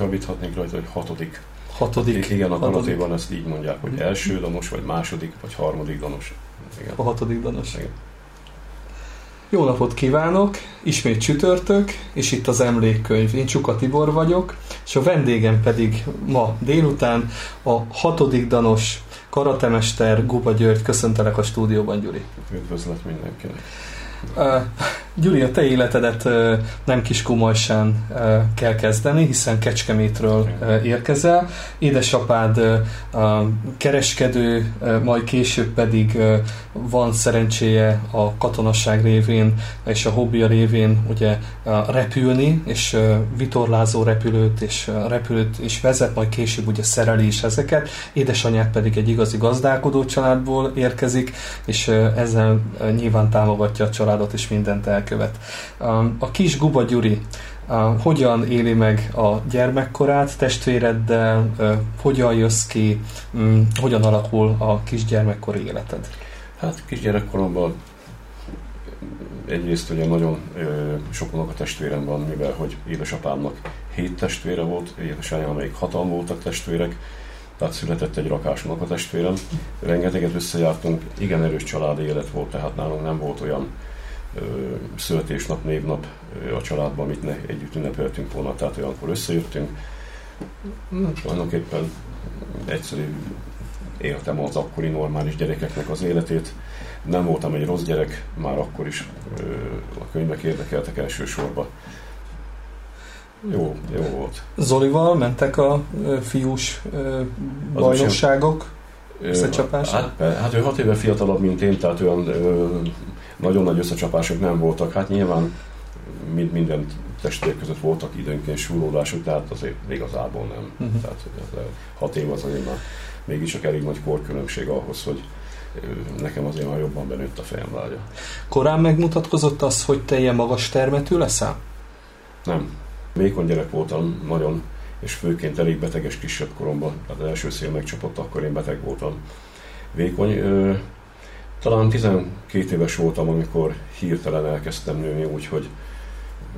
annyit javíthatnék rajta, hogy hatodik. Hatodik. Igen, a karatéban ezt így mondják, hogy első danos, vagy második, vagy harmadik danos. Igen. A hatodik danos. Igen. Jó napot kívánok! Ismét csütörtök, és itt az emlékkönyv. Én Csuka Tibor vagyok, és a vendégem pedig ma délután a hatodik danos karatemester Guba György. Köszöntelek a stúdióban, Gyuri. Üdvözlet mindenkinek. Gyuri, a te életedet nem kis komolyság uh, kell kezdeni, hiszen Kecskemétről érkezel. Édesapád kereskedő, majd később pedig van szerencséje a katonasság révén és a hobbija révén ugye repülni, és vitorlázó repülőt és repülőt is vezet, majd később ugye szereli is ezeket. Édesanyád pedig egy igazi gazdálkodó családból érkezik, és ezzel nyilván támogatja a családot és mindent elkövet. Um, a kis Guba Gyuri uh, hogyan éli meg a gyermekkorát testvéreddel, uh, hogyan jössz ki, um, hogyan alakul a kisgyermekkori életed? Hát kisgyerekkoromban egyrészt ugye nagyon ö, sok a testvérem van, mivel hogy édesapámnak hét testvére volt, édesanyám még hatan voltak testvérek, tehát született egy rakás a testvérem. Rengeteget összejártunk, igen erős családi élet volt, tehát nálunk nem volt olyan születésnap, névnap a családban, amit ne együtt ünnepeltünk volna, tehát olyankor összejöttünk. Tulajdonképpen egyszerű éltem az akkori normális gyerekeknek az életét. Nem voltam egy rossz gyerek, már akkor is a könyvek érdekeltek elsősorban. Jó, jó volt. Zolival mentek a fiús bajnokságok? Összecsapása? Hát, hát ő hat éve fiatalabb, mint én, tehát olyan nagyon nagy összecsapások nem voltak. Hát nyilván mind, minden testvér között voltak időnként súlódások, tehát azért igazából nem. Mhm. Tehát hat év az azért már mégis csak elég nagy korkülönbség ahhoz, hogy nekem azért már jobban benőtt a fejem lágya. Korán megmutatkozott az, hogy te ilyen magas termetű leszel? Nem. Vékony gyerek voltam nagyon, és főként elég beteges kisebb koromban. Tehát az első szél megcsapott, akkor én beteg voltam. Vékony. Ö, talán 12 éves voltam, amikor hirtelen elkezdtem nőni, úgyhogy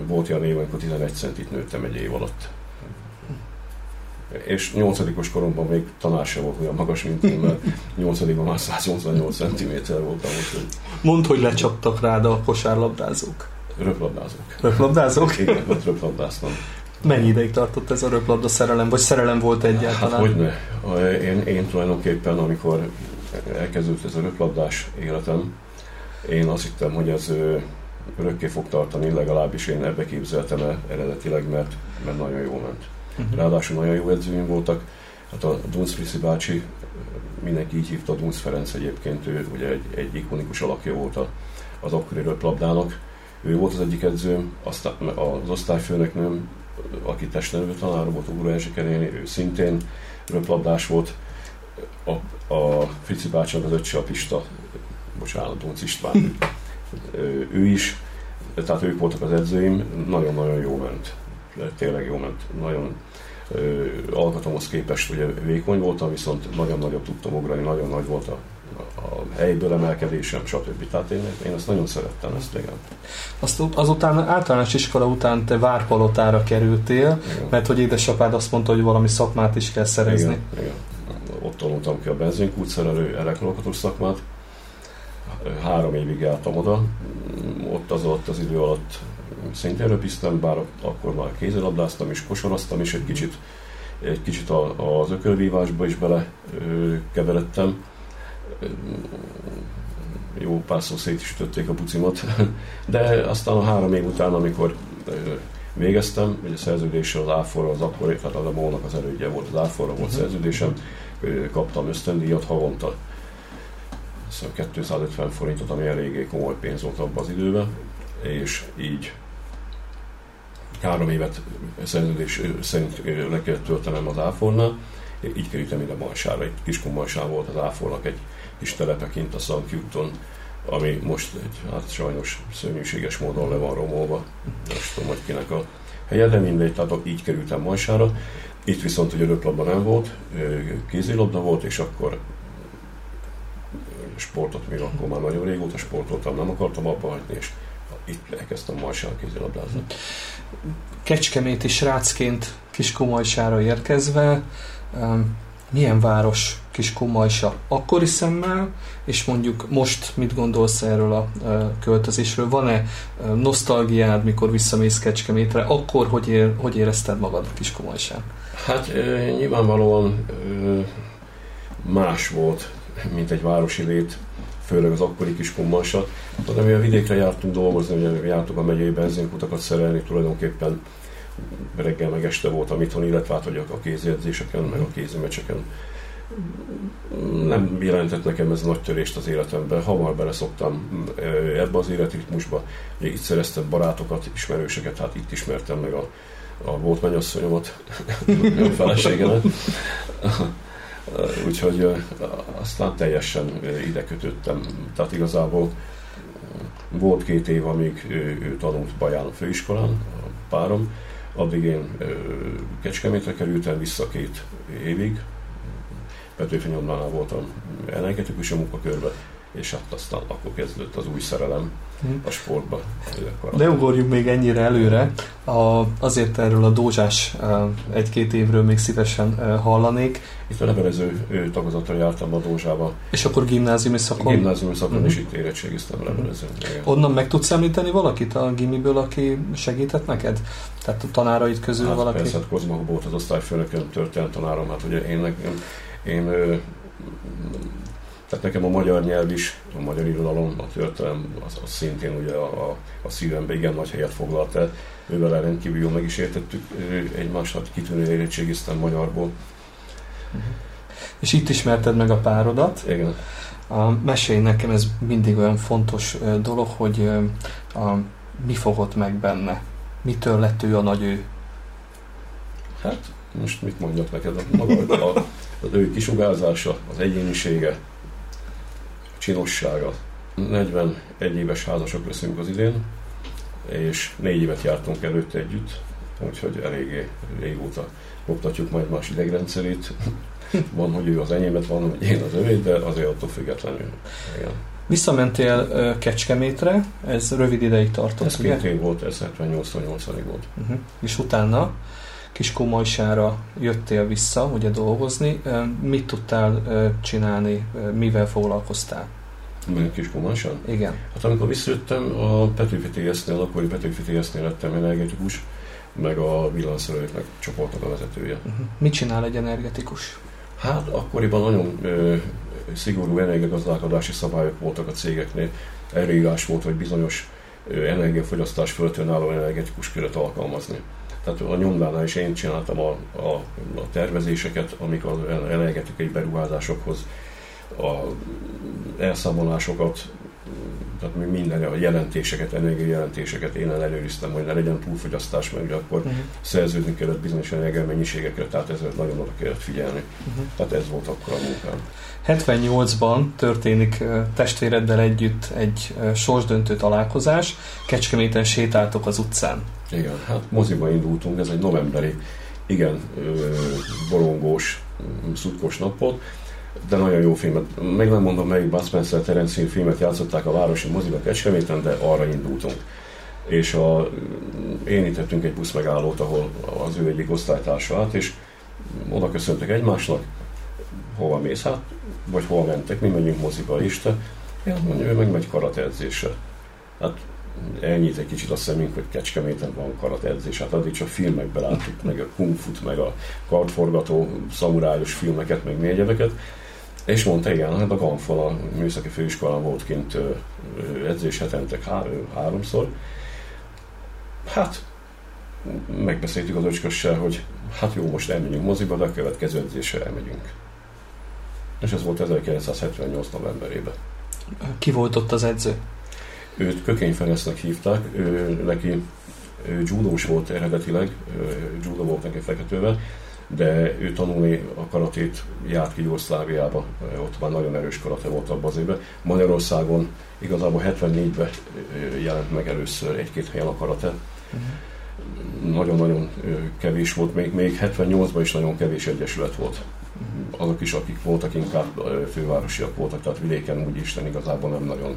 volt olyan év, amikor 11 centit nőttem egy év alatt. És 8 koromban még tanár se volt olyan magas, mint én, mert 8 már 188 cm voltam, úgyhogy Mondd, hogy lecsaptak rád a kosárlabdázók. röplabdázok. Röplabdázók? Igen, ott röplabdáztam. Mennyi ideig tartott ez a röplabda szerelem, vagy szerelem volt Hát egyáltalán? hogyne. Én, én tulajdonképpen, amikor elkezdődött ez a röplabdás életem, én azt hittem, hogy ez örökké fog tartani, legalábbis én ebbe képzeltem el eredetileg, mert, mert nagyon jó ment. Mhm. Ráadásul nagyon jó edzőim voltak. Hát a Dunc Friszi bácsi, mindenki így hívta, Dunc Ferenc egyébként, ő ugye egy, egy ikonikus alakja volt a- az akkori röplabdának. Ő volt az egyik edzőm, aztán az osztályfőnöknőm, aki testnevelő tanár volt, Úró Erzsike néni, ő szintén röplabdás volt. A, a Frici bácsinak az öccse a Pista, bocsánat, Dunc István, ő, ő is, tehát ők voltak az edzőim, nagyon-nagyon jó ment. Tényleg jó ment. Nagyon ö, alkatomhoz képest ugye vékony voltam, viszont nagyon nagyobb tudtam ugrani, nagyon nagy volt a, a helyből emelkedésem, stb. Tehát én, én ezt nagyon szerettem, ezt igen. Azt, azután általános iskola után te Várpalotára kerültél, igen. mert hogy édesapád azt mondta, hogy valami szakmát is kell szerezni. Igen, igen. Ott tanultam ki a benzinkút szerelő szakmát. Három évig jártam oda. Ott az alatt az idő alatt szintén röpiztem, bár akkor már kézilabdáztam és kosaraztam is egy kicsit, egy kicsit a- az ökölvívásba is bele ö, keveredtem. Jó párszor szét is ütötték a pucimat, de aztán a három év után, amikor ö, végeztem, ugye szerződéssel az áforra, az akkori, tehát az a MOL-nak az elődje volt, az áforra volt szerződésem, ö, kaptam ösztöndíjat havonta. Hiszem 250 forintot, ami eléggé komoly pénz volt abban az időben, és így három évet szerződés szerint le kellett töltenem az áfornál, így kerültem ide Majsára, egy Kiskun Majsán volt az áfornak egy kis telepe kint a Szanki úton, ami most egy, hát sajnos szörnyűséges módon le van romolva. Most tudom, hogy kinek a helye, de mindegy, tehát így kerültem Majsára. Itt viszont ugye röplabda nem volt, kézilabda volt, és akkor sportot, még akkor már nagyon régóta sportoltam, nem akartam abba hagyni, és itt elkezdtem Majsán kézilabdázni. Kecskeméti srácként Kiskomajsára érkezve, milyen város Kiskomajsa akkori szemmel, és mondjuk most mit gondolsz erről a költözésről? Van-e nosztalgiád, mikor visszamész Kecskemétre? Akkor hogy, ér, hogy érezted magad Kiskomajsán? Hát nyilvánvalóan más volt, mint egy városi lét, főleg az akkori kis kummasat. De mi a vidékre jártunk dolgozni, ugye jártuk a megyei benzinkutakat szerelni, tulajdonképpen reggel meg este voltam itthon, illetve hát, hogy a kézjegyzéseken, meg a kézimecseken. Nem jelentett nekem ez nagy törést az életemben. Hamar beleszoktam ebbe az életritmusba. Ugye itt szereztem barátokat, ismerőseket, hát itt ismertem meg a, a volt mennyasszonyomat, a feleségemet. Úgyhogy aztán teljesen ide kötöttem. Tehát igazából volt két év, amíg ő tanult Baján a főiskolán, a párom, addig én Kecskemétre kerültem vissza két évig, Petőfi nyomnánál voltam energetikus a munkakörbe, és hát aztán akkor kezdődött az új szerelem a sportba. De ugorjunk még ennyire előre. A, azért erről a dózsás egy-két évről még szívesen hallanék. Itt a levelező tagozatra jártam a dózsába. És akkor gimnáziumi szakon? Gimnáziumi szakon uh-huh. is itt érettségiztem levelező. Uh-huh. Onnan meg tudsz említeni valakit a gimiből, aki segített neked? Tehát a tanáraid közül hát valaki? Persze, hát Kozma volt az osztályfőnököm, történet tanárom, hát ugye én, én, én, én tehát nekem a magyar nyelv is, a magyar irodalom, a történelem, az, az szintén ugye a, a, a szívembe igen nagy helyet foglalt el. Ővel rendkívül jól meg is értettük egymást, hát kitűnő érettségiztem magyarból. Uh-huh. És itt ismerted meg a párodat. Igen. A, mesélj nekem, ez mindig olyan fontos dolog, hogy a, mi fogott meg benne? Mitől lett ő a nagy ő? Hát, most mit mondjak neked? A, maga, a, az ő kisugárzása, az egyénisége, csinossága. 41 éves házasok leszünk az idén, és négy évet jártunk előtte együtt, úgyhogy eléggé régóta oktatjuk majd más idegrendszerét. Van, hogy ő az enyémet, van, hogy én az övét, de azért attól függetlenül. Igen. Visszamentél Kecskemétre, ez rövid ideig tartott, Ez két év volt, ez 78-80-ig volt. Uh-huh. És utána Kiskomajsára jöttél vissza, ugye dolgozni. Mit tudtál csinálni, mivel foglalkoztál? Mondjuk Kiskomajsán? Igen. Hát amikor visszajöttem, a Petőfi TS-nél, akkori Petőfi TS-nél lettem energetikus, meg a villanszerelőknek csoportnak a vezetője. Uh-huh. Mit csinál egy energetikus? Hát akkoriban nagyon ö, szigorú energiagazdálkodási szabályok voltak a cégeknél. Előírás volt, hogy bizonyos ö, energiafogyasztás föltön álló energetikus köret alkalmazni. Tehát a nyomdánál is én csináltam a, a, a tervezéseket, amik az energetikai beruházásokhoz, a elszámolásokat, tehát mi minden a jelentéseket, energiajelentéseket én ellenőriztem, hogy ne legyen túlfogyasztás, mert akkor uh-huh. szerződni kellett bizonyos energiamennyiségekre, tehát ezért nagyon oda kellett figyelni. Uh-huh. Tehát ez volt akkor a munkám. 78-ban történik testvéreddel együtt egy sorsdöntő találkozás, Kecskeméten sétáltok az utcán. Igen, hát moziba indultunk, ez egy novemberi, igen, borongós, szutkos nap volt, de nagyon jó filmet. Meg nem mondom, melyik Bud Spencer Terence filmet játszották a városi moziba Kecskeméten, de arra indultunk. És a, énítettünk egy busz megállót, ahol az ő egyik osztálytársa állt, és oda köszöntek egymásnak, hova mész hát, vagy hova mentek, mi megyünk moziba is, te. Ja, mondja, ő meg megy karate edzésre. Hát elnyit egy kicsit a szemünk, hogy Kecskeméten van karate edzés. Hát addig csak filmekben láttuk, meg a kung fut, meg a kardforgató, szamurájos filmeket, meg egyebeket. És mondta, igen, hát a Ganfal a műszaki főiskolán volt kint edzés hetente há, háromszor. Hát megbeszéltük az öcskössel, hogy hát jó, most elmegyünk moziba, de a következő edzésre elmegyünk. És ez volt 1978 novemberében. Ki volt ott az edző? Őt Kökény Ferencnek hívták, ő, neki ő judós volt eredetileg, judo volt neki feketővel, de ő tanulni a karatét járt ki Jugoszláviába, ott már nagyon erős karate volt abban az évben. Magyarországon igazából 74-ben jelent meg először egy-két helyen a karate. Uh-huh. Nagyon-nagyon kevés volt, még, még 78-ban is nagyon kevés egyesület volt. Azok is, akik voltak, inkább fővárosiak voltak, tehát vidéken úgy Isten igazából nem nagyon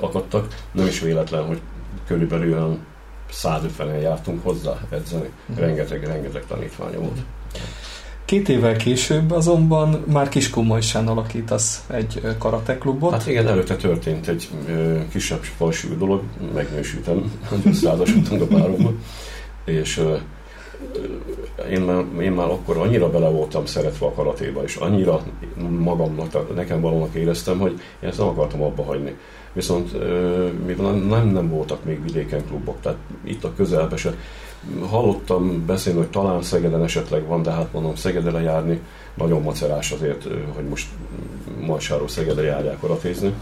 akadtak. Nem is véletlen, hogy körülbelül olyan 150-en jártunk hozzá edzeni. Uh-huh. Rengeteg, rengeteg tanítványa volt. Két évvel később azonban már Kiskunmajsán alakítasz egy karateklubot. Hát igen, előtte történt egy ö, kisebb falsú dolog, megnősültem, százasultunk a páromba, és ö, én már, én már akkor annyira bele voltam szeretve a karatéba, és annyira magamnak, nekem valónak éreztem, hogy én ezt nem akartam abba hagyni. Viszont mivel nem, nem voltak még vidéken klubok, tehát itt a közelben se hallottam beszélni, hogy talán Szegeden esetleg van, de hát mondom, Szegedre járni nagyon macerás azért, hogy most Majsáról Szegedre járják karatézni.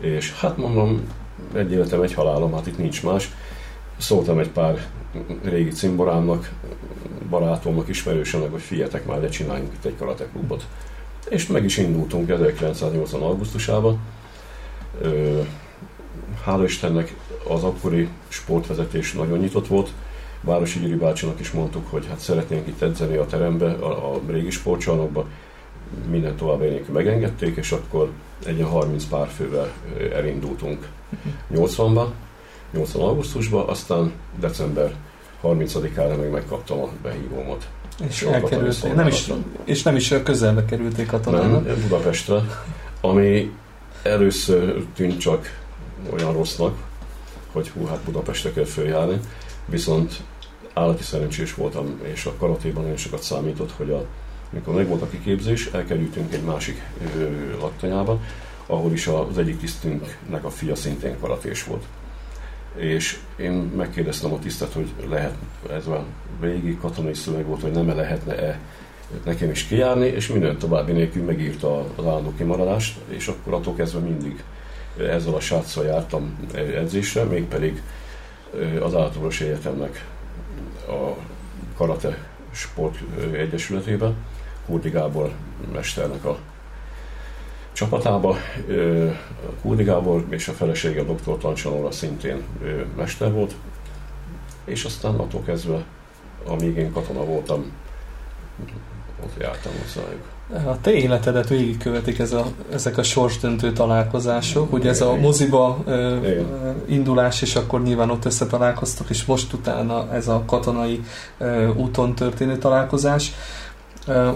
És hát mondom, egy életem, egy halálom, hát itt nincs más. Szóltam egy pár régi cimborámnak, barátomnak, ismerősömnek, hogy figyeljetek már, de csináljunk itt egy karateklubot. És meg is indultunk 1980. augusztusában. Hála Istennek az akkori sportvezetés nagyon nyitott volt. Városi Gyuri bácsinak is mondtuk, hogy hát szeretnénk itt edzeni a terembe, a, a régi sportcsarnokba. Minden tovább nélkül megengedték, és akkor egy 30 pár fővel elindultunk 80-ba, 80 augusztusban, aztán december 30-ára meg megkaptam a behívómat. És elkerülték, nem is, és nem is közelbe kerülték a Nem, Budapestre, ami először tűnt csak olyan rossznak, hogy hú, hát Budapestre kell följárni, viszont állati szerencsés voltam, és a karatéban nagyon sokat számított, hogy a, mikor meg volt a kiképzés, elkerültünk egy másik ö, laktanyába, ahol is az egyik tisztünknek a fia szintén karatés volt és én megkérdeztem a tisztet, hogy lehet, ez a régi katonai szöveg volt, hogy nem lehetne-e nekem is kijárni, és minden további nélkül megírta az állandó kimaradást, és akkor attól kezdve mindig ezzel a sráccal jártam edzésre, mégpedig az Általános Egyetemnek a Karate Sport Egyesületébe, Kurdi Gábor mesternek a csapatába. Kuldi Gábor és a felesége dr. Tancsanóra szintén mester volt, és aztán attól kezdve, amíg én katona voltam, ott jártam hozzájuk. A te életedet végigkövetik ez a, ezek a sorsdöntő találkozások, ugye ez a moziba ö, indulás, és akkor nyilván ott összetalálkoztak, és most utána ez a katonai ö, úton történő találkozás.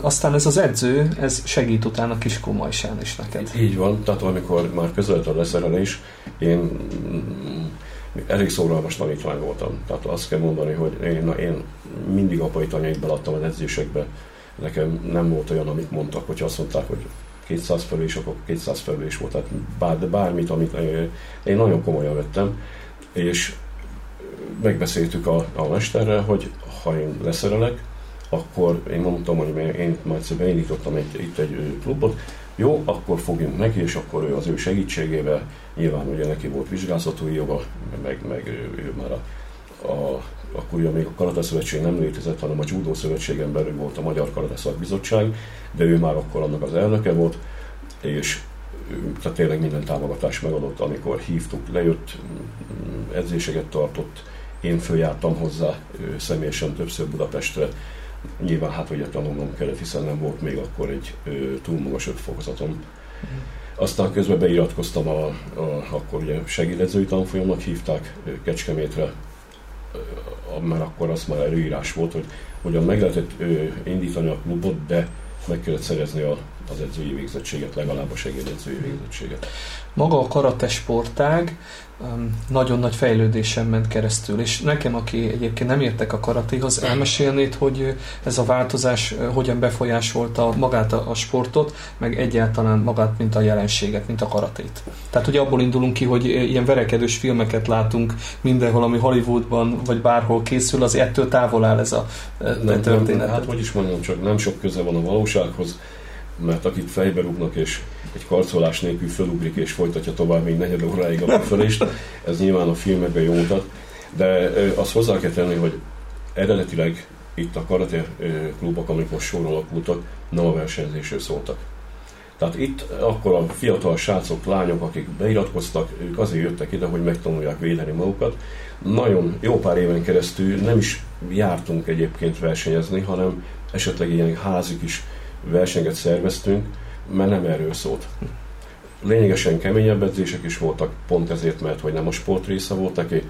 Aztán ez az edző, ez segít utána kis komajsán is neked. Így van, tehát amikor már közölt a leszerelés, én mm, elég szóralmas tanítvány voltam. Tehát azt kell mondani, hogy én, én mindig apai tanyait beladtam az edzésekbe. Nekem nem volt olyan, amit mondtak, hogy azt mondták, hogy 200 felül is, akkor 200 felül is volt. Tehát bár, de bármit, amit én nagyon komolyan vettem, és megbeszéltük a, a mesterrel, hogy ha én leszerelek, akkor én mondtam, hogy én majd beindítottam egy, itt egy klubot, jó, akkor fogjunk neki, és akkor ő az ő segítségével, nyilván ugye neki volt vizsgázatói joga, meg, meg ő, ő már a, a akkor ugye még a Karate Szövetség nem létezett, hanem a Judo Szövetségen belül volt a Magyar Karate Szakbizottság, de ő már akkor annak az elnöke volt, és tehát tényleg minden támogatás megadott, amikor hívtuk, lejött, edzéseket tartott, én följártam hozzá személyesen többször Budapestre, Nyilván hát ugye tanulnom kellett, hiszen nem volt még akkor egy túl magas fokozatom. Aztán közben beiratkoztam, a, a, akkor ugye segédedzői tanfolyamnak hívták Kecskemétre, mert akkor az már előírás volt, hogy hogyan meg lehetett indítani a klubot, de meg kellett szerezni a, az edzői végzettséget, legalább a segédedzői végzettséget. Maga a karate sportág nagyon nagy fejlődésen ment keresztül, és nekem, aki egyébként nem értek a karatéhoz, elmesélnéd, hogy ez a változás hogyan befolyásolta magát a, sportot, meg egyáltalán magát, mint a jelenséget, mint a karatét. Tehát, hogy abból indulunk ki, hogy ilyen verekedős filmeket látunk mindenhol, ami Hollywoodban, vagy bárhol készül, az ettől távol áll ez a nem, történet. Nem, hát, hogy is mondjam, csak nem sok köze van a valósághoz, mert akit fejbe rúgnak és egy karcolás nélkül fölugrik és folytatja tovább még negyed óráig a befelést. Ez nyilván a filmekben jó mutat. De azt hozzá kell tenni, hogy eredetileg itt a karate klubok, amik most sorra alakultak, nem a versenyzésről szóltak. Tehát itt akkor a fiatal srácok, lányok, akik beiratkoztak, ők azért jöttek ide, hogy megtanulják védeni magukat. Nagyon jó pár éven keresztül nem is jártunk egyébként versenyezni, hanem esetleg ilyen házi kis versenyeket szerveztünk, mert nem erről szólt. Lényegesen keményebb edzések is voltak, pont ezért, mert hogy nem a sport része volt neki,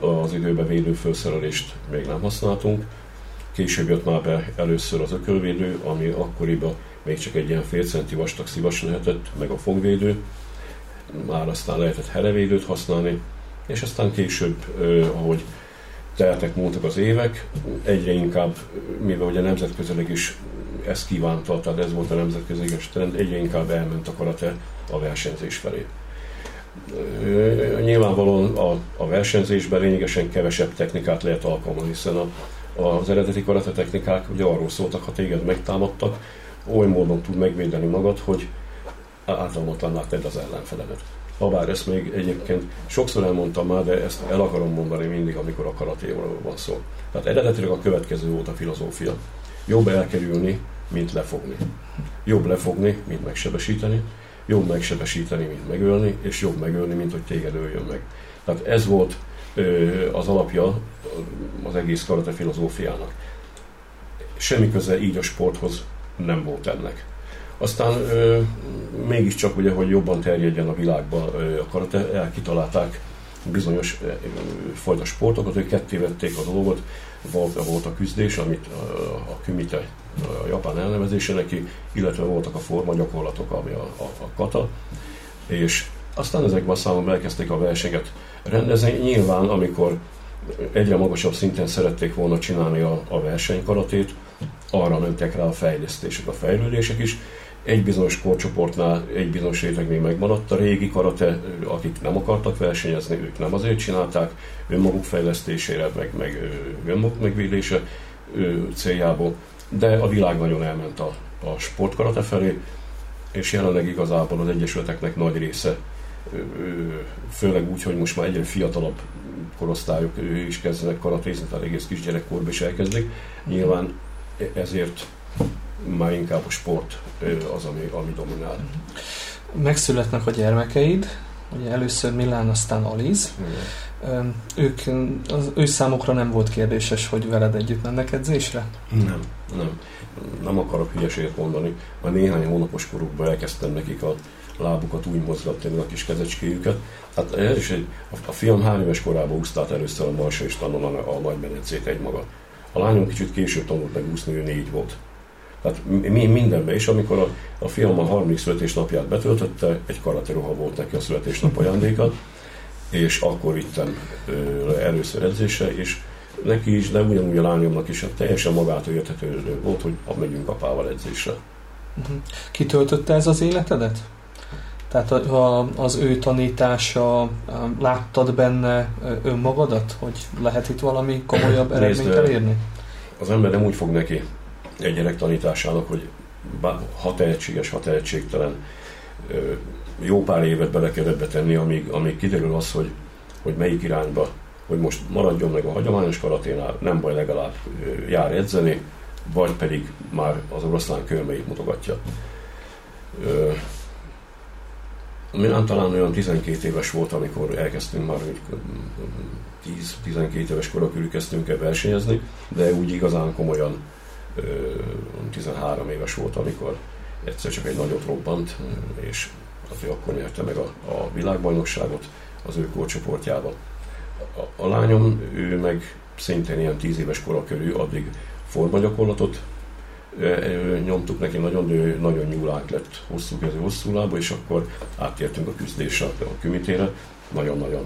az időben védőfelszerelést még nem használtunk. Később jött már be először az ökölvédő, ami akkoriban még csak egy ilyen fél centi vastag szivas lehetett, meg a fogvédő. Már aztán lehetett herevédőt használni, és aztán később, ahogy teltek múltak az évek, egyre inkább, mivel ugye nemzetközileg is ezt kívánta, tehát ez volt a nemzetközi trend, egyre inkább elment a karate a versenyzés felé. Nyilvánvalóan a, a versenyzésben lényegesen kevesebb technikát lehet alkalmazni, hiszen a, az eredeti karate technikák ugye arról szóltak, ha téged megtámadtak, oly módon tud megvédeni magad, hogy ártalmatlanná tedd az ellenfeledet. Habár ezt még egyébként sokszor elmondtam már, de ezt el akarom mondani mindig, amikor a karatéról van szó. Tehát eredetileg a következő volt a filozófia. Jobb elkerülni, mint lefogni. Jobb lefogni, mint megsebesíteni. Jobb megsebesíteni, mint megölni, és jobb megölni, mint hogy téged öljön meg. Tehát ez volt az alapja az egész karate filozófiának. Semmi köze így a sporthoz nem volt ennek. Aztán ö, mégiscsak ugye, hogy jobban terjedjen a világba ö, a karate, elkitalálták bizonyos ö, fajta sportokat, hogy ketté vették a dolgot, volt, volt a küzdés, amit a, kümite, a japán elnevezése neki, illetve voltak a forma gyakorlatok, ami a, a, a kata, és aztán ezekben a számokban elkezdték a versenyeket rendezni. Nyilván, amikor egyre magasabb szinten szerették volna csinálni a, a versenykaratét, arra mentek rá a fejlesztések, a fejlődések is. Egy bizonyos korcsoportnál egy bizonyos rétegnél megmaradt a régi karate, akik nem akartak versenyezni, ők nem azért csinálták, önmaguk fejlesztésére, meg, meg önmaguk megvédése céljából, de a világ nagyon elment a, a sportkarate felé, és jelenleg igazából az egyesületeknek nagy része, főleg úgy, hogy most már egyre fiatalabb korosztályok is kezdenek karatézni, tehát egész kisgyerekkorban is elkezdik. Nyilván ezért már inkább a sport az, ami, ami dominál. Megszületnek a gyermekeid, ugye először Milán, aztán Aliz. Igen. Ők, az ő számokra nem volt kérdéses, hogy veled együtt mennek edzésre? Nem, nem. Nem akarok hülyeséget mondani. Már néhány hónapos korukban elkezdtem nekik a lábukat úgy mozgatni, a kis kezecskéjüket. Hát ez is egy, a fiam hány éves korában úszta először a Marsa és tanon a, nagymedencét egymaga. A lányom kicsit később tanult meg úszni, ő négy volt. Tehát mi mindenben is, amikor a, a fiam a harmadik születésnapját betöltötte, egy karate ruha volt neki a születésnap ajándéka, és akkor vittem ö, először edzésre, és neki is, de ugyanúgy a lányomnak is teljesen magától érthető volt, hogy megyünk apával edzésre. Uh-huh. Kitöltötte ez az életedet? Tehát a, az ő tanítása, láttad benne önmagadat, hogy lehet itt valami komolyabb eredményt elérni? Az ember nem úgy fog neki egy gyerek tanításának, hogy ha tehetséges, ha tehetségtelen, jó pár évet bele kell ebbe tenni, amíg, amíg kiderül az, hogy, hogy melyik irányba, hogy most maradjon meg a hagyományos karaténál, nem baj, legalább jár edzeni, vagy pedig már az oroszlán körmeit mutogatja. Milán talán olyan 12 éves volt, amikor elkezdtünk már, hogy 10-12 éves korra körül kezdtünk el versenyezni, de úgy igazán komolyan 13 éves volt, amikor egyszer csak egy nagyot robbant, és azért akkor nyerte meg a, a világbajnokságot az ő korcsoportjában. A, a lányom, ő meg szintén ilyen 10 éves kora körül addig formagyakorlatot nyomtuk neki nagyon, de ő nagyon nyúlánk lett hosszú kezű, hosszú lába, és akkor áttértünk a küzdésre, a kümitére. Nagyon-nagyon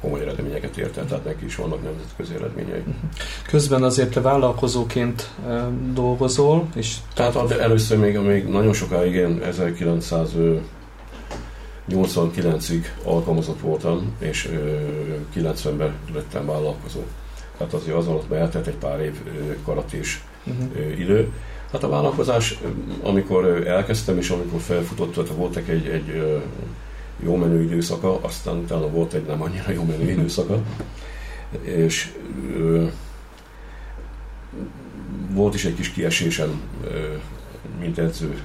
komoly eredményeket ért el, tehát neki is vannak nemzetközi eredményei. Közben azért te vállalkozóként dolgozol, és... Tehát először még, még nagyon sokáig, én 1989-ig alkalmazott voltam, és 90-ben lettem vállalkozó. Tehát azért az alatt eltelt egy pár év karatés uh-huh. idő. Hát a vállalkozás, amikor elkezdtem, és amikor felfutott, tehát voltak egy, egy jó menő időszaka, aztán utána volt egy nem annyira jó menő időszaka, és ö, volt is egy kis kiesésem, ö, mint edző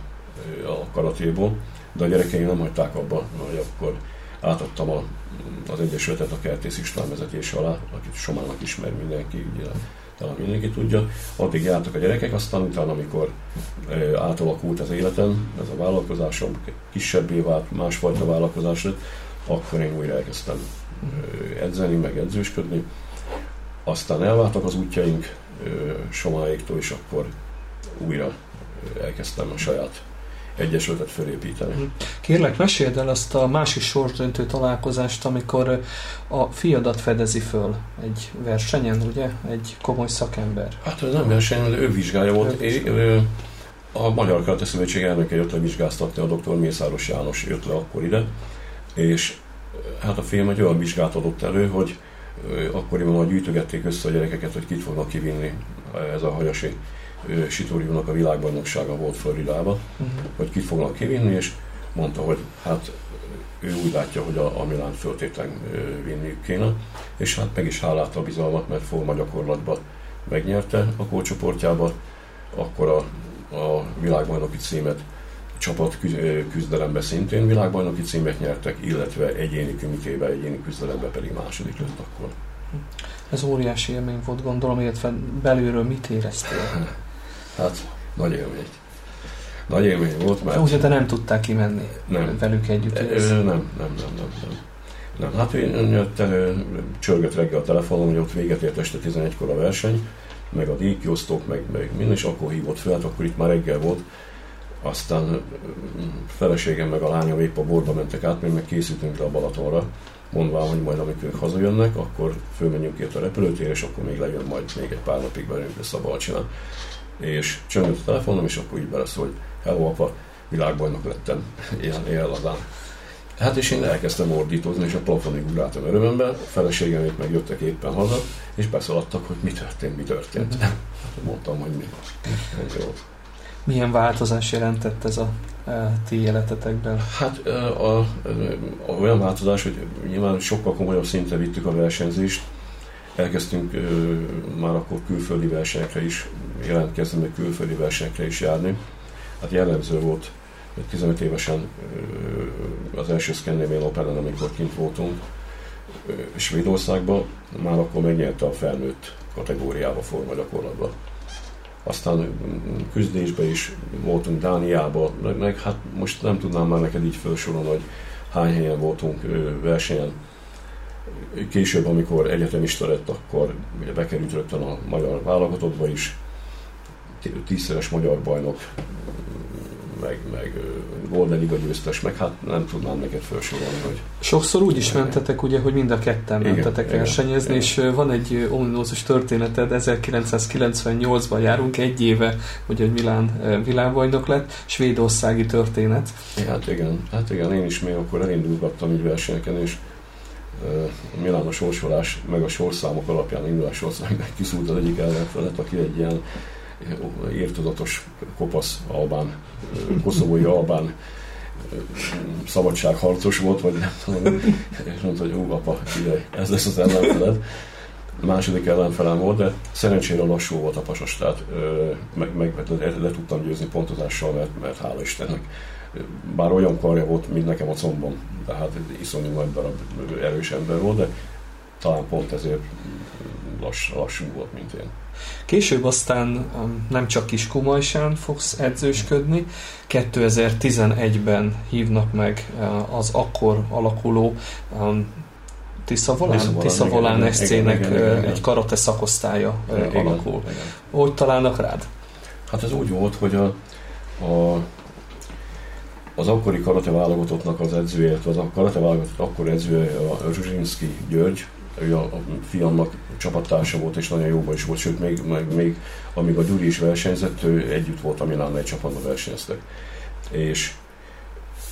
ö, a karatéból, de a gyerekeim nem hagyták abba, hogy akkor átadtam a, az Egyesületet a Kertész István vezetése alá, akit Somának ismer mindenki, ugye talán mindenki tudja, addig jártak a gyerekek, aztán utána, amikor átalakult az életem, ez a vállalkozásom kisebbé vált, másfajta vállalkozás lett, akkor én újra elkezdtem edzeni, meg edzősködni. Aztán elváltak az útjaink Somáéktól, és akkor újra elkezdtem a saját egyesületet felépíteni. Mhm. Kérlek, meséld el azt a másik sorsdöntő találkozást, amikor a fiadat fedezi föl egy versenyen, ugye? Egy komoly szakember. Hát ez nem verseny, ő vizsgálja volt. Ő, ő, a Magyar Karate Szövetség elnöke jött le vizsgáztatni, a dr. Mészáros János jött le akkor ide, és hát a film egy olyan vizsgát adott elő, hogy akkoriban már gyűjtögették össze a gyerekeket, hogy kit fognak kivinni ez a hajasi Sitóriónak a világbajnoksága volt Floridában, uh-huh. hogy kit fognak kivinni, és mondta, hogy hát ő úgy látja, hogy a, a Milánt föltétlen vinniük kéne, és hát meg is hálátta a bizalmat, mert forma gyakorlatban megnyerte a kócsoportjába, akkor a, a világbajnoki címet csapat küzdelemben szintén világbajnoki címet nyertek, illetve egyéni kümitébe, egyéni küzdelemben pedig második lett akkor. Ez óriási élmény volt, gondolom, illetve belülről mit éreztél? Hát, nagy élmény. Nagy élmény volt, mert... Úgy, te nem tudták kimenni nem. velük együtt? E, nem, nem, nem, nem, nem. Nem, hát én jött, csörgött reggel a telefonom, hogy ott véget ért este 11-kor a verseny, meg a díjkiosztók, meg, meg minden, és akkor hívott fel, hát akkor itt már reggel volt. Aztán feleségem meg a lányom épp a borba mentek át, még meg készültünk le a Balatonra, mondván, hogy majd amikor ők hazajönnek, akkor fölmenjünk itt a repülőtér, és akkor még lejön majd még egy pár napig velünk lesz a Balcsinán és csöngött a telefonom, és akkor így beleszól, hogy hello apa, világbajnok lettem, ilyen éjjel Hát és én elkezdtem ordítozni, és a plafonig ugráltam örömömben, a feleségemék meg jöttek éppen haza, és beszaladtak, hogy mi történt, mi történt. Mm-hmm. Mondtam, hogy mi. Volt. Milyen változás jelentett ez a e, ti életetekben? Hát e, a, a, a, olyan változás, hogy nyilván sokkal komolyabb szintre vittük a versenyzést, elkezdtünk már akkor külföldi versenyekre is jelentkezni, meg külföldi versenyekre is járni. Hát jellemző volt, hogy 15 évesen az első Scandinavian open amikor kint voltunk ö, Svédországban, már akkor megnyerte a felnőtt kategóriába forma gyakorlatban. Aztán küzdésbe is voltunk Dániába, meg, meg hát most nem tudnám már neked így felsorolni, hogy hány helyen voltunk versenyen Később, amikor egyetemista lett, akkor ugye bekerült rögtön a magyar válogatottba is, tízszeres magyar bajnok, meg, meg Golden Liga győztes, meg hát nem tudnám neked felsorolni, hogy... Sokszor úgy is mentetek, ugye, hogy mind a ketten igen, mentetek igen, versenyezni, igen. és van egy ominózus történeted, 1998-ban járunk, egy éve, ugye, hogy Milán világbajnok lett, svédországi történet. Hát igen, hát igen, én is még akkor elindulgattam így versenyeken, és a Milános sorsolás, meg a sorszámok alapján indulás sorszámok kiszúrt az egyik ellenfelet, aki egy ilyen értudatos kopasz albán, koszovói albán szabadságharcos volt, vagy nem tudom, és mondta, hogy ó, apa, ide, ez lesz az ellenfeled. A második ellenfelem volt, de szerencsére lassú volt a pasas, tehát meg, meg le, le, tudtam győzni pontozással, mert, mert hála Istennek bár olyan karja volt, mint nekem a combom, tehát iszonyú nagy darab erős ember volt, de talán pont ezért lass, lassú volt, mint én. Később aztán um, nem csak kis Kumajsán fogsz edzősködni, 2011-ben hívnak meg uh, az akkor alakuló Tisza Volán, Tisza Volán SC-nek egy karate szakosztálya uh, igen, alakul. Igen. Hogy találnak rád? Hát ez úgy volt, hogy a, a az akkori karate válogatottnak az edzője, az a karate válogatott akkor edzője a Zsuzsinszki György, ő a, a fiamnak csapattársa volt, és nagyon jóban is volt, sőt, még, még, még amíg a Gyuri is versenyzett, ő együtt volt a Milán egy csapatban versenyeztek. És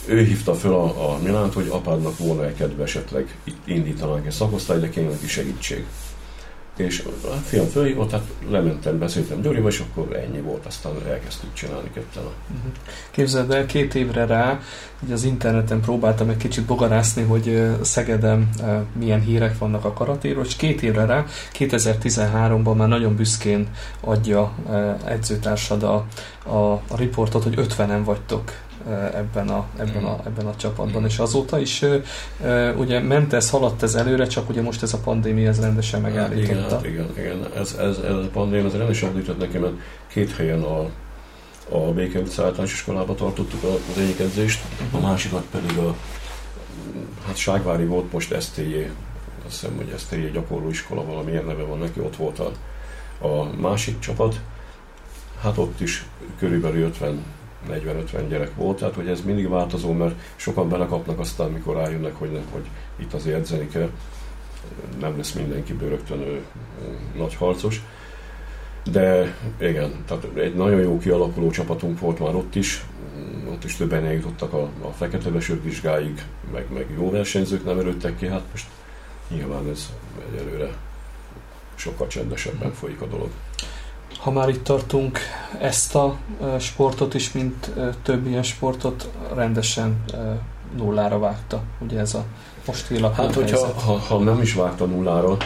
ő hívta fel a, a Milánt, hogy apádnak volna egy kedve esetleg indítanánk egy szakosztály, de kéne neki segítség és a fiam fölhívott, hát lementem, beszéltem Gyurival, és akkor ennyi volt, aztán elkezdtük csinálni ketten. Uh-huh. Képzeld el, két évre rá, hogy az interneten próbáltam egy kicsit bogarászni, hogy Szegeden milyen hírek vannak a karatéról, és két évre rá, 2013-ban már nagyon büszkén adja edzőtársad a, a, a riportot, hogy 50-en vagytok ebben a, ebben a, ebben a csapatban, és azóta is ugye ment ez, haladt ez előre, csak ugye most ez a pandémia ez rendesen megállította. Hát igen, igen, igen. Ez, ez, ez a pandémia ez rendesen adított nekem, mert két helyen a, a Béke utca általános iskolába tartottuk az egyik edzést, a mhm. másikat pedig a hát Ságvári volt most STJ, azt hiszem, hogy STJ gyakorlóiskola, valamilyen neve van neki, ott volt a, a másik csapat, hát ott is körülbelül 50 40-50 gyerek volt, tehát hogy ez mindig változó, mert sokan belekapnak aztán, mikor rájönnek, hogy, nem, hogy itt azért edzeni kell, nem lesz mindenki rögtön nagy harcos. De igen, tehát egy nagyon jó kialakuló csapatunk volt már ott is, ott is többen eljutottak a, a fekete vizsgáig, meg, meg jó versenyzők nem erődtek ki, hát most nyilván ez egyelőre sokkal csendesebben folyik a dolog. Ha már itt tartunk, ezt a sportot is, mint több ilyen sportot rendesen nullára vágta, ugye ez a most kialakult Hát, hogyha ha, ha nem is vágta nullára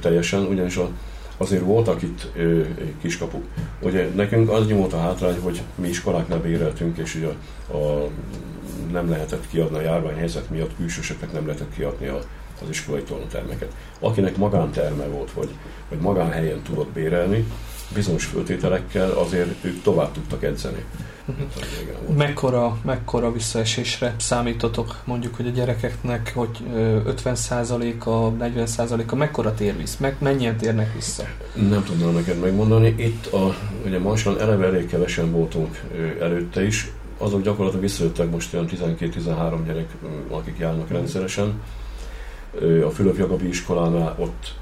teljesen, ugyanis a, azért voltak itt ö, kiskapuk. Ugye nekünk az nyomott a hátrány, hogy mi iskoláknál béreltünk, és ugye a, a, nem lehetett kiadni a járványhelyzet miatt, külsősöknek nem lehetett kiadni a, az iskolai tornatermeket. Akinek magánterme volt, vagy, vagy magánhelyen tudott bérelni, bizonyos föltételekkel azért ők tovább tudtak edzeni. Mekkora, mekkora visszaesésre számítotok mondjuk, hogy a gyerekeknek, hogy 50%-a, 40%-a mekkora tér vissza? Meg, mennyien térnek vissza? Nem tudom neked megmondani. Itt a, ugye Marsan eleve elég kevesen voltunk előtte is, azok gyakorlatilag visszajöttek most olyan 12-13 gyerek, akik járnak rendszeresen. A Fülöp Jagabi iskolánál ott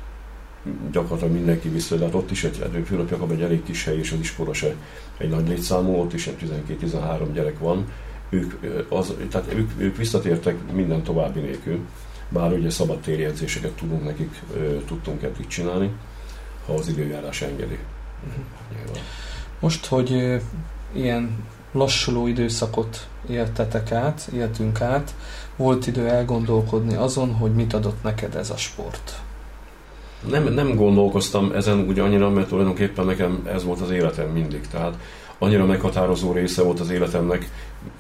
gyakorlatilag mindenki vissza, de hát ott is egy, egy Fülöp Jakab egy elég kis hely, és az iskola se egy nagy létszámú, ott is 12-13 gyerek van. Ők, az, tehát ők, ők visszatértek minden további nélkül, bár ugye szabadtéri edzéseket tudunk nekik, tudtunk eddig csinálni, ha az időjárás engedi. Most, hogy ilyen lassuló időszakot éltetek át, éltünk át, volt idő elgondolkodni azon, hogy mit adott neked ez a sport? Nem, nem gondolkoztam ezen úgy annyira, mert tulajdonképpen nekem ez volt az életem mindig. Tehát annyira meghatározó része volt az életemnek,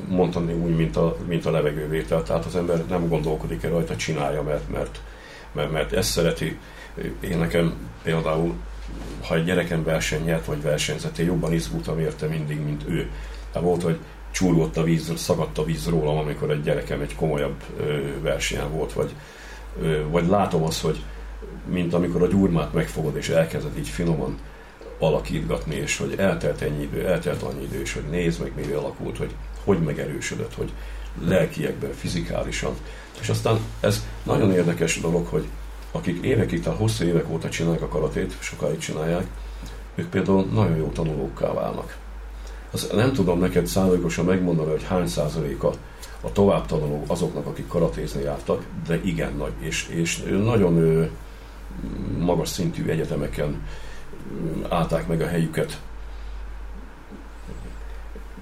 mondani úgy, mint a, mint a levegővétel. Tehát az ember nem gondolkodik el rajta, csinálja, mert, mert, mert, mert ezt szereti. Én nekem például, ha egy gyerekem verseny nyert, vagy versenyzett, én jobban izgultam érte mindig, mint ő. Tehát volt, hogy csúrgott a víz, szagadt a víz rólam, amikor egy gyerekem egy komolyabb versenyen volt, vagy, vagy látom azt, hogy mint amikor a gyurmát megfogod, és elkezded így finoman alakítgatni, és hogy eltelt ennyi idő, eltelt annyi idő, és hogy nézd meg, mi alakult, hogy hogy megerősödött, hogy lelkiekben, fizikálisan. És aztán ez nagyon érdekes dolog, hogy akik évekig, tehát hosszú évek óta csinálják a karatét, sokáig csinálják, ők például nagyon jó tanulókká válnak. Az nem tudom neked szándékosan megmondani, hogy hány százaléka a továbbtanuló azoknak, akik karatézni jártak, de igen nagy, és, és nagyon magas szintű egyetemeken állták meg a helyüket.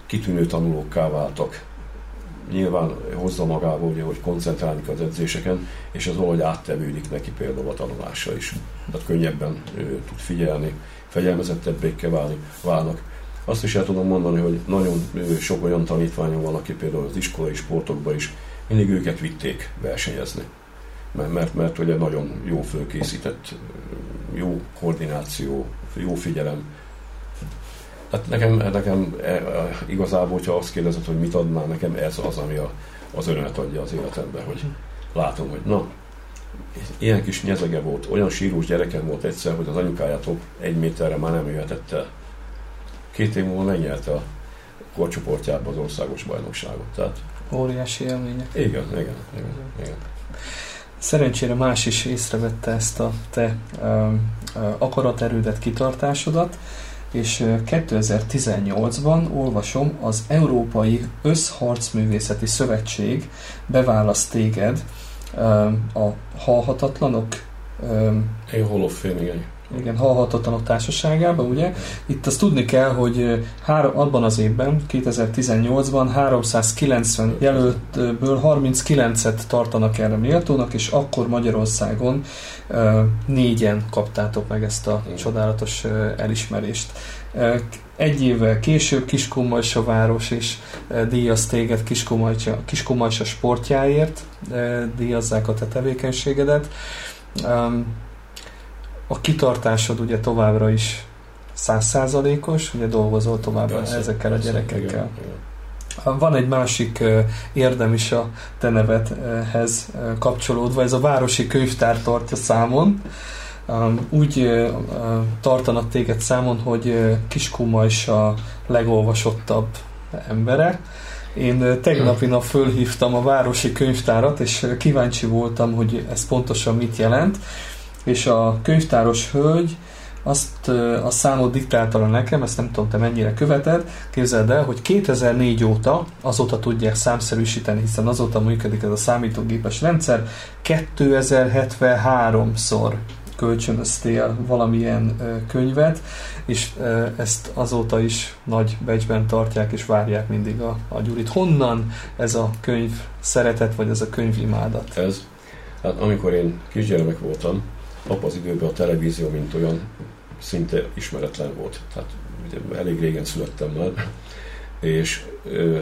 Kitűnő tanulókká váltak. Nyilván hozza magával, ugye, hogy koncentrálni az edzéseken, és ez valahogy áttevődik neki például a tanulásra is. Tehát könnyebben ő, tud figyelni, fegyelmezettebbé válni, válnak. Azt is el tudom mondani, hogy nagyon sok olyan tanítványom van, aki például az iskolai sportokban is mindig őket vitték versenyezni mert, mert, mert ugye nagyon jó fölkészített, jó koordináció, jó figyelem. Hát nekem, nekem e, e, igazából, hogyha azt kérdezed, hogy mit adnál nekem, ez az, ami a, az örömet adja az életemben, hogy látom, hogy na, ilyen kis nyezege volt, olyan sírós gyerekem volt egyszer, hogy az anyukájától egy méterre már nem jöhetett el. Két év múlva megnyerte a korcsoportjában az országos bajnokságot. Tehát, Óriási élmények. Igen, igen, igen. igen. Szerencsére más is észrevette ezt a te akaraterődet, kitartásodat, és 2018-ban olvasom, az Európai Összharcművészeti Szövetség beválaszt téged a halhatatlanok Én igen igen, halhatatlanok társaságában, ugye? Itt azt tudni kell, hogy három, abban az évben, 2018-ban 390 jelöltből 39-et tartanak erre méltónak, és akkor Magyarországon négyen kaptátok meg ezt a csodálatos elismerést. egy évvel később Kiskunmalsa város is díjaz téged Kiskunmalsa, Kiskunmalsa sportjáért, díjazzák a te tevékenységedet. A kitartásod ugye továbbra is százszázalékos, ugye dolgozol tovább persze, ezekkel persze, a gyerekekkel. Igen, igen. Van egy másik érdem is a te nevedhez kapcsolódva, ez a Városi Könyvtár tartja számon. Úgy tartanak téged számon, hogy Kiskuma is a legolvasottabb embere. Én tegnapi nap fölhívtam a Városi Könyvtárat, és kíváncsi voltam, hogy ez pontosan mit jelent, és a könyvtáros hölgy azt a számot diktálta nekem, ezt nem tudom, te mennyire követed, képzeld el, hogy 2004 óta, azóta tudják számszerűsíteni, hiszen azóta működik ez a számítógépes rendszer, 2073-szor kölcsönöztél valamilyen könyvet, és ezt azóta is nagy becsben tartják, és várják mindig a, a Gyurit. Honnan ez a könyv szeretet, vagy ez a könyv imádat? Ez, hát amikor én kisgyermek voltam, abban az időben a televízió, mint olyan, szinte ismeretlen volt. Tehát ugye elég régen születtem már, és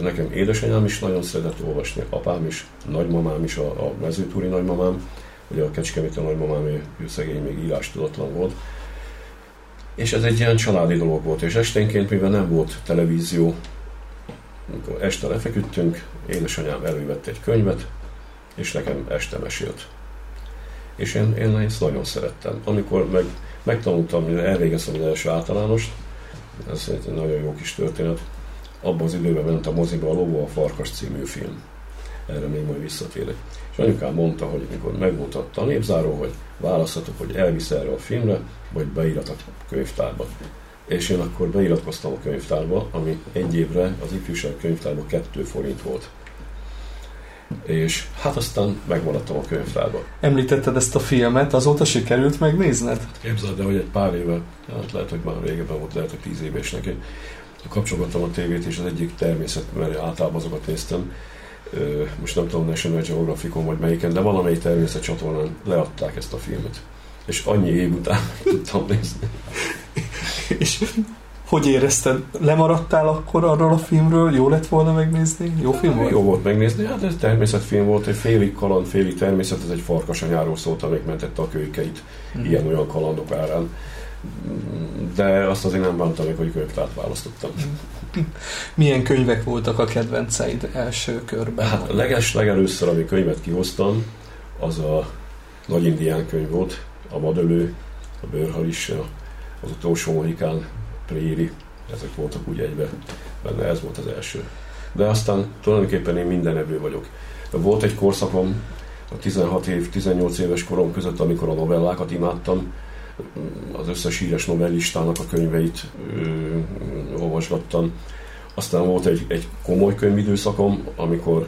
nekem édesanyám is nagyon szeretett olvasni, apám is, nagymamám is, a, a mezőtúri nagymamám, ugye a Kecskemét a nagymamám, ő szegény még írás tudatlan volt. És ez egy ilyen családi dolog volt, és esténként, mivel nem volt televízió, amikor este lefeküdtünk, édesanyám elővette egy könyvet, és nekem este mesélt. És én, én ezt nagyon szerettem. Amikor meg megtanultam, elvégeztem az első általánost, ez egy nagyon jó kis történet, abban az időben ment a moziba a Lóvó a Farkas című film. Erre még majd visszatérek. És anyukám mondta, hogy mikor megvolt a tanévzáró, hogy választhatok, hogy elvisz erre a filmre, vagy beírat a könyvtárba. És én akkor beiratkoztam a könyvtárba, ami egy évre az ifjúság könyvtárba 2 forint volt és hát aztán megmaradtam a könyvtárban. Említetted ezt a filmet, azóta sikerült megnézned? Hát képzeld, de hogy egy pár éve, hát lehet, hogy már régebben volt, lehet, hogy tíz éves neki, kapcsolgattam a tévét, és az egyik természet, mert általában azokat néztem, most nem tudom, National Geographicon vagy melyiken, de valamelyik természet csatornán leadták ezt a filmet. És annyi év után tudtam nézni. és hogy érezted? Lemaradtál akkor arról a filmről? Jó lett volna megnézni? Jó film volt? Jó volt megnézni, hát ez természetfilm volt, egy félig kaland, félig természet, ez egy farkas anyáról szólt, amelyik mentette a kölykeit mm. ilyen-olyan kalandok árán. De azt azért nem bántam meg, hogy könyvtárt választottam. Milyen könyvek voltak a kedvenceid első körben? Hát leges legelőször, ami könyvet kihoztam, az a Nagy Indián könyv volt, a Vadölő, a Bőrhalis, az utolsó Mohikán Préri, ezek voltak úgy egybe benne, ez volt az első. De aztán tulajdonképpen én minden evő vagyok. Volt egy korszakom, a 16 év, 18 éves korom között, amikor a novellákat imádtam, az összes híres novellistának a könyveit ö, olvasgattam. Aztán volt egy, egy komoly könyvidőszakom, amikor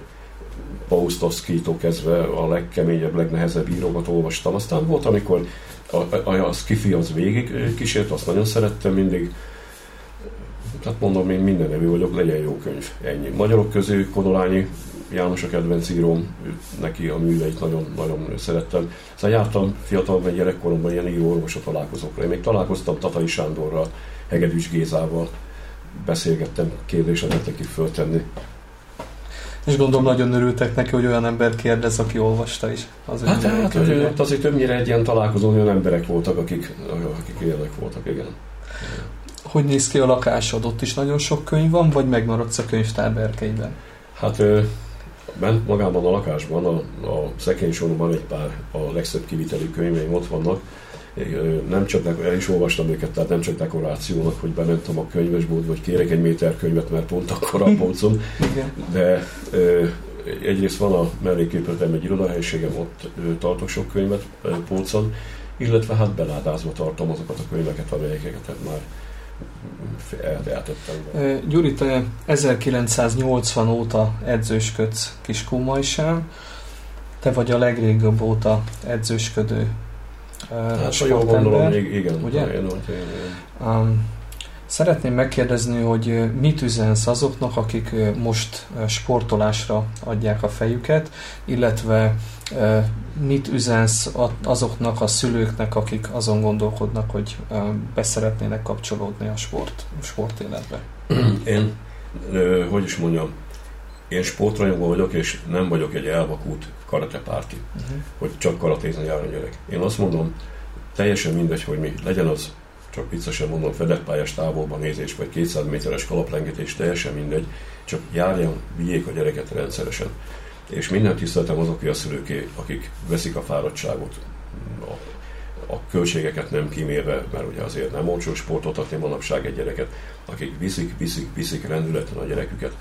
Paustovszkitól kezdve a legkeményebb, legnehezebb írókat olvastam. Aztán volt, amikor a, a, a Skifi az végig kísért, azt nagyon szerettem mindig. Tehát mondom, én minden nevű vagyok, legyen jó könyv. Ennyi. Magyarok közül Kodolányi János a kedvenc íróm, neki a műveit nagyon, nagyon szerettem. Szóval jártam fiatal, vagy gyerekkoromban ilyen író orvosok találkozókra. Én még találkoztam Tatai Sándorral, Hegedűs Gézával, beszélgettem, kérdéseket neki föltenni. És gondolom nagyon örültek neki, hogy olyan ember kérdez, aki olvasta is. Az hát, hát azért, azért többnyire egy ilyen találkozó, olyan emberek voltak, akik, akik ilyenek voltak, igen. Hogy néz ki a lakásod? Ott is nagyon sok könyv van, vagy megmaradsz a könyvtár berkeiben? Hát bent magában a lakásban, a, a szekénysorban egy pár a legszebb kivitelű könyveim ott vannak, nem csak, el is olvastam őket, tehát nem csak dekorációnak, hogy bementem a könyvesboltba, hogy kérek egy méter könyvet, mert pont akkor a polcom, de egyrészt van a melléképületem egy irodahelyiségem, ott tartok sok könyvet polcon, illetve hát beládázva tartom azokat a könyveket, amelyeket már eltettem. Gyuri, te 1980 óta edzősködsz Kiskómajsán, te vagy a legrégebb óta edzősködő Hát, ha jól gondolom, igen. Ugye? Igen, igen. Um, Szeretném megkérdezni, hogy mit üzensz azoknak, akik most sportolásra adják a fejüket, illetve mit üzensz azoknak a szülőknek, akik azon gondolkodnak, hogy beszeretnének kapcsolódni a sport, sportéletbe? Én, hogy is mondjam, én sportrajongó vagyok, és nem vagyok egy elvakult karatepárti, uh-huh. hogy csak karatézni jár a gyerek. Én azt mondom, teljesen mindegy, hogy mi legyen az, csak viccesen mondom, fedetpályás távolban nézés, vagy 200 méteres kalaplengetés, teljesen mindegy, csak járjon, vigyék a gyereket rendszeresen. És minden tiszteltem azok a szülőké, akik veszik a fáradtságot, a, a költségeket nem kimérve, mert ugye azért nem olcsó sportot adni manapság egy gyereket, akik viszik, viszik, viszik rendületen a gyereküket.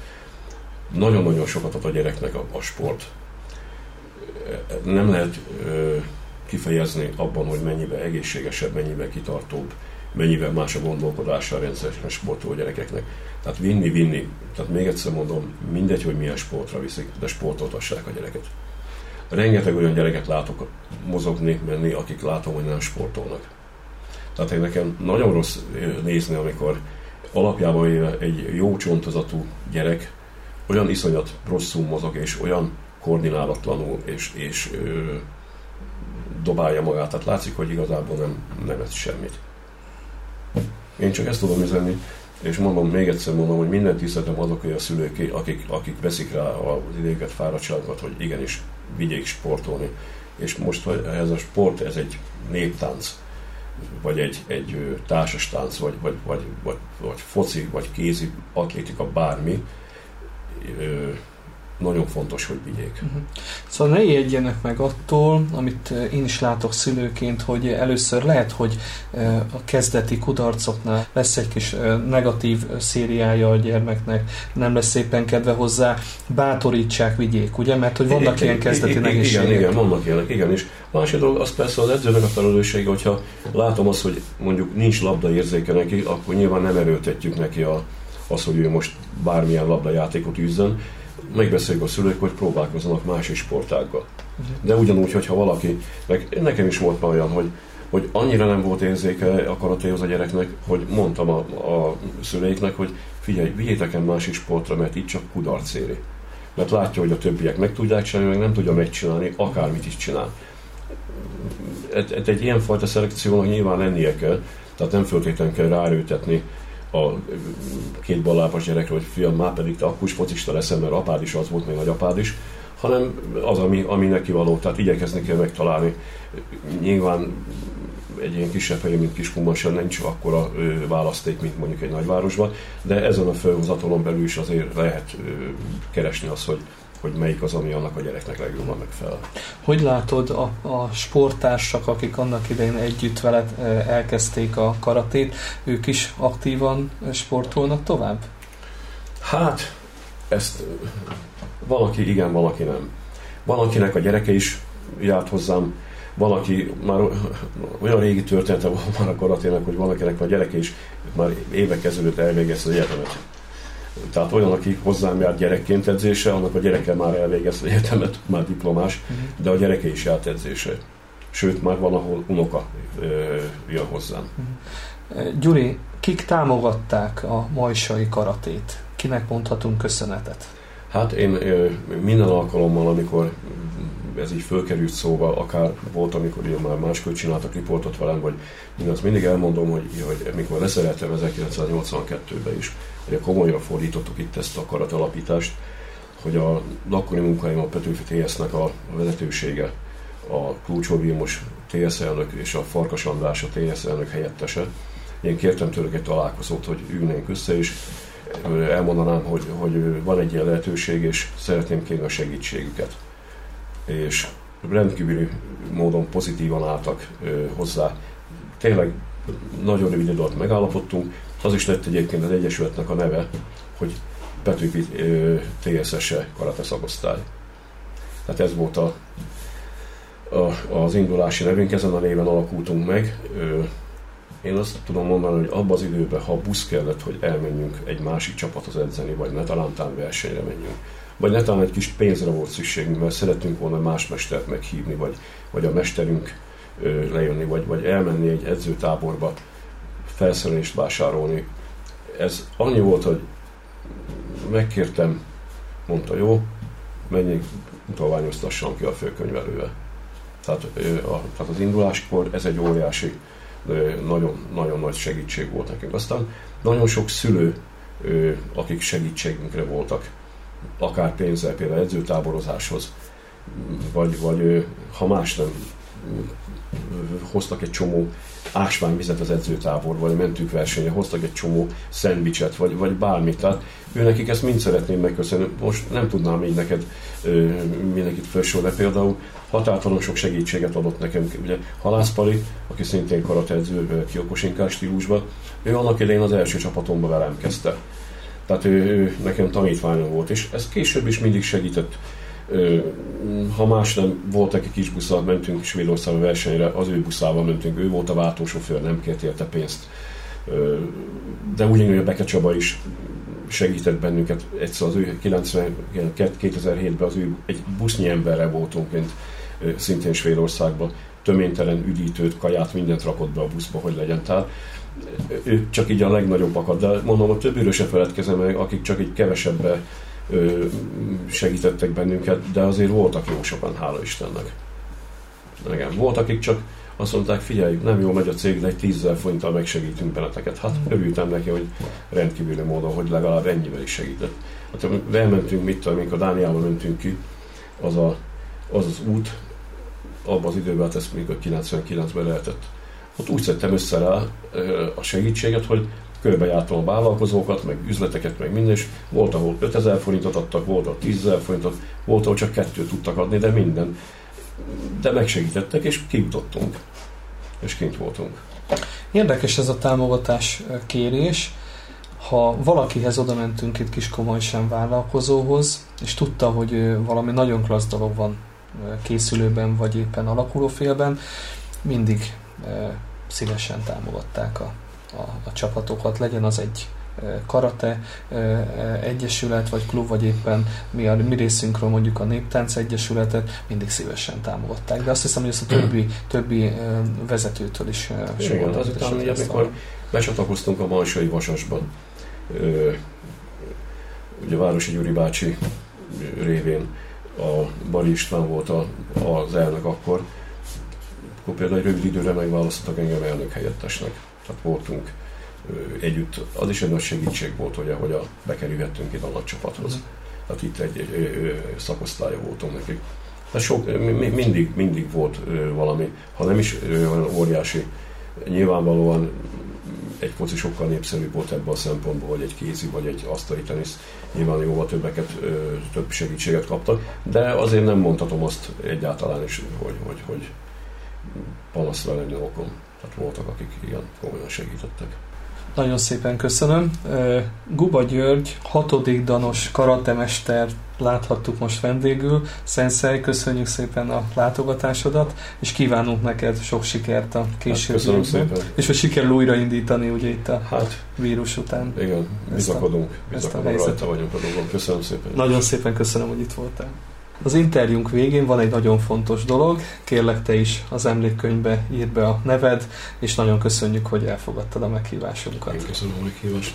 Nagyon-nagyon sokat ad a gyereknek a, a sport. Nem lehet kifejezni abban, hogy mennyivel egészségesebb, mennyivel kitartóbb, mennyivel más a gondolkodása a rendszeresen sportoló gyerekeknek. Tehát vinni, vinni. Tehát még egyszer mondom, mindegy, hogy milyen sportra viszik, de sportoltassák a gyereket. Rengeteg olyan gyereket látok mozogni, menni, akik látom, hogy nem sportolnak. Tehát nekem nagyon rossz nézni, amikor alapjában egy jó csontozatú gyerek olyan iszonyat rosszul mozog, és olyan koordinálatlanul, és, és ö, dobálja magát. Tehát látszik, hogy igazából nem, nem ez semmit. Én csak ezt tudom üzenni, és mondom, még egyszer mondom, hogy minden tiszteltem azok a szülők, akik, akik veszik rá az idéket, fáradtságokat, hogy igenis vigyék sportolni. És most hogy ez a sport, ez egy néptánc, vagy egy, egy társas tánc, vagy, vagy, vagy, vagy, vagy foci, vagy kézi atlétika, bármi, nagyon fontos, hogy vigyék. Uh-huh. Szóval ne ijedjenek meg attól, amit eh, én is látok szülőként, hogy először lehet, hogy eh, a kezdeti kudarcoknál lesz egy kis eh, negatív szériája a gyermeknek, nem lesz szépen kedve hozzá, bátorítsák, vigyék, ugye? Mert hogy vannak ilyen kezdeti nehézségek. Igen, igen, vannak ilyenek, igen, és másik dolog, az persze az edzőnek a felelőssége, hogyha látom azt, hogy mondjuk nincs labda érzéke neki, akkor nyilván nem erőltetjük neki a, az, hogy ő most bármilyen labdajátékot űzzön, megbeszéljük a szülők, hogy próbálkozzanak más sportággal. De ugyanúgy, hogyha valaki, meg nekem is volt olyan, hogy, hogy annyira nem volt érzéke a karatéhoz a gyereknek, hogy mondtam a, a szüleiknek, hogy figyelj, vigyétek el másik sportra, mert itt csak kudarc éri. Mert látja, hogy a többiek meg tudják csinálni, meg nem tudja megcsinálni, akármit is csinál. Egy, egy, egy ilyenfajta szelekciónak nyilván lennie kell, tehát nem föltétlenül kell ráerőtetni a két ballápas gyerekre, hogy fiam, már pedig te akkus focista leszel, mert apád is az volt, még nagyapád is, hanem az, ami, ami neki való, tehát igyekezni kell megtalálni. Nyilván egy ilyen kisebb helyen, mint Kiskunban nincs akkora választék, mint mondjuk egy nagyvárosban, de ezen a felhozatalon belül is azért lehet keresni azt, hogy hogy melyik az, ami annak a gyereknek legjobban megfelel. Hogy látod a, a sporttársak, akik annak idején együtt veled elkezdték a karatét, ők is aktívan sportolnak tovább? Hát, ezt valaki igen, valaki nem. Van, akinek a gyereke is járt hozzám, valaki már olyan régi története van már a karatének, hogy valakinek a gyereke is már évek ezelőtt elvégezte az egyetemet tehát olyan, aki hozzám járt gyerekként edzése, annak a gyereke már elvégezte egyetemet, már diplomás, uh-huh. de a gyereke is járt edzése. Sőt, már van, ahol unoka ö, jön hozzám. Uh-huh. Gyuri, kik támogatták a majsai karatét? Kinek mondhatunk köszönetet? Hát én ö, minden alkalommal, amikor ez így fölkerült szóba, akár volt, amikor ugye már máskor csináltak riportot velem, vagy én azt mindig elmondom, hogy, hogy mikor leszereltem 1982-ben is, hogy komolyra fordítottuk itt ezt a karatalapítást, hogy a akkori munkáim a Petőfi TS-nek a vezetősége, a Klúcsó Vilmos TS elnök és a Farkas András a TS elnök helyettese. Én kértem tőlük egy találkozót, hogy ülnénk össze, és elmondanám, hogy, hogy van egy ilyen lehetőség, és szeretném kérni a segítségüket. És rendkívüli módon pozitívan álltak hozzá. Tényleg nagyon rövid idő alatt megállapodtunk, az is lett egyébként az Egyesületnek a neve, hogy Petőfi TSS-e karate szakosztály. Tehát ez volt a, a, az indulási nevünk, ezen a néven alakultunk meg. Én azt tudom mondani, hogy abban az időben, ha busz kellett, hogy elmenjünk egy másik csapathoz edzeni, vagy ne talán versenyre menjünk, vagy ne talán egy kis pénzre volt szükségünk, mert szeretünk volna más mestert meghívni, vagy, vagy a mesterünk lejönni, vagy, vagy elmenni egy edzőtáborba, felszerelést vásárolni, ez annyi volt, hogy megkértem, mondta jó, menjünk, utalványoztassam ki a főkönyvelővel. Tehát, a, tehát az induláskor ez egy óriási, nagyon, nagyon nagy segítség volt nekünk. Aztán nagyon sok szülő, akik segítségünkre voltak, akár pénzzel, például edzőtáborozáshoz, vagy, vagy ha más nem, hoztak egy csomó ásványvizet az edzőtábor, vagy mentünk versenye, hoztak egy csomó szendvicset, vagy, vagy bármit. Tehát ő nekik ezt mind szeretném megköszönni. Most nem tudnám így neked mindenkit felsorolni. Például határtalan sok segítséget adott nekem. Ugye Halászpali, aki szintén karatedző kiokosinkás stílusban, ő annak idején az első csapatomban velem kezdte. Tehát ő, ő nekem tanítványom volt, és ez később is mindig segített ha más nem, volt egy kis buszal, mentünk Svédországba versenyre, az ő buszával mentünk, ő volt a váltósofőr, nem kért érte pénzt. De ugyanúgy a Beke Csaba is segített bennünket. Egyszer az ő 2007-ben az ő egy busznyi emberre voltunk kint, szintén Svédországban, töménytelen üdítőt, kaját, mindent rakott be a buszba, hogy legyen. Tehát ő csak így a legnagyobbakat, de mondom, a többiről se feledkezem akik csak egy kevesebbre segítettek bennünket, de azért voltak jó sokan, hála Istennek. Igen, volt, akik csak azt mondták, figyelj, nem jó megy a cég, de egy tízzel forinttal megsegítünk benneteket. Hát örültem neki, hogy rendkívüli módon, hogy legalább ennyivel is segített. Hát elmentünk, mit tudom, amikor Dániában mentünk ki, az, a, az az út, abban az időben, hát ezt még a 99-ben lehetett. Ott úgy szedtem össze rá a segítséget, hogy körbejártam a vállalkozókat, meg üzleteket, meg minden, és volt, ahol 5000 forintot adtak, volt, ahol 10 forintot, volt, ahol csak kettőt tudtak adni, de minden. De megsegítettek, és kijutottunk, és kint voltunk. Érdekes ez a támogatás kérés. Ha valakihez oda mentünk itt kis sem vállalkozóhoz, és tudta, hogy valami nagyon klassz dolog van készülőben, vagy éppen alakulófélben, mindig szívesen támogatták a a, a csapatokat, legyen az egy karate egyesület, vagy klub, vagy éppen mi a mi részünkről mondjuk a Néptánc Egyesületet mindig szívesen támogatták. De azt hiszem, hogy ezt a többi, többi vezetőtől is Igen, azután ugye, amikor becsatlakoztunk a Malsai Vasasban, ugye Városi Gyuri bácsi révén a Bali István volt a, az elnök akkor, akkor például egy rövid időre megválasztottak engem elnök helyettesnek tehát voltunk együtt, az is egy nagy segítség volt, hogy, hogy a, bekerülhettünk ide a nagy csapathoz. Mm. Tehát itt egy, egy, egy szakosztálya voltunk nekik. Tehát sok, mindig, mindig volt valami, ha nem is olyan óriási, nyilvánvalóan egy foci sokkal népszerűbb volt ebből a szempontból, hogy egy kézi vagy egy asztali tenisz nyilván jóval többeket, több segítséget kaptak, de azért nem mondhatom azt egyáltalán is, hogy, hogy, hogy panaszra lenne okom. Tehát voltak, akik igen komolyan segítettek. Nagyon szépen köszönöm. Guba György, hatodik danos karatemester láthattuk most vendégül. Szenszei, köszönjük szépen a látogatásodat, és kívánunk neked sok sikert a későbbiekben. Hát és hogy sikerül újraindítani ugye itt a hát, vírus után. Igen, bizakodunk, bizakodunk rajta vagyunk a dolgon. Köszönöm szépen. Nagyon szépen köszönöm, hogy itt voltál. Az interjúnk végén van egy nagyon fontos dolog, kérlek te is az emlékkönyvbe írd be a neved, és nagyon köszönjük, hogy elfogadtad a meghívásunkat. Én köszönöm a meghívást.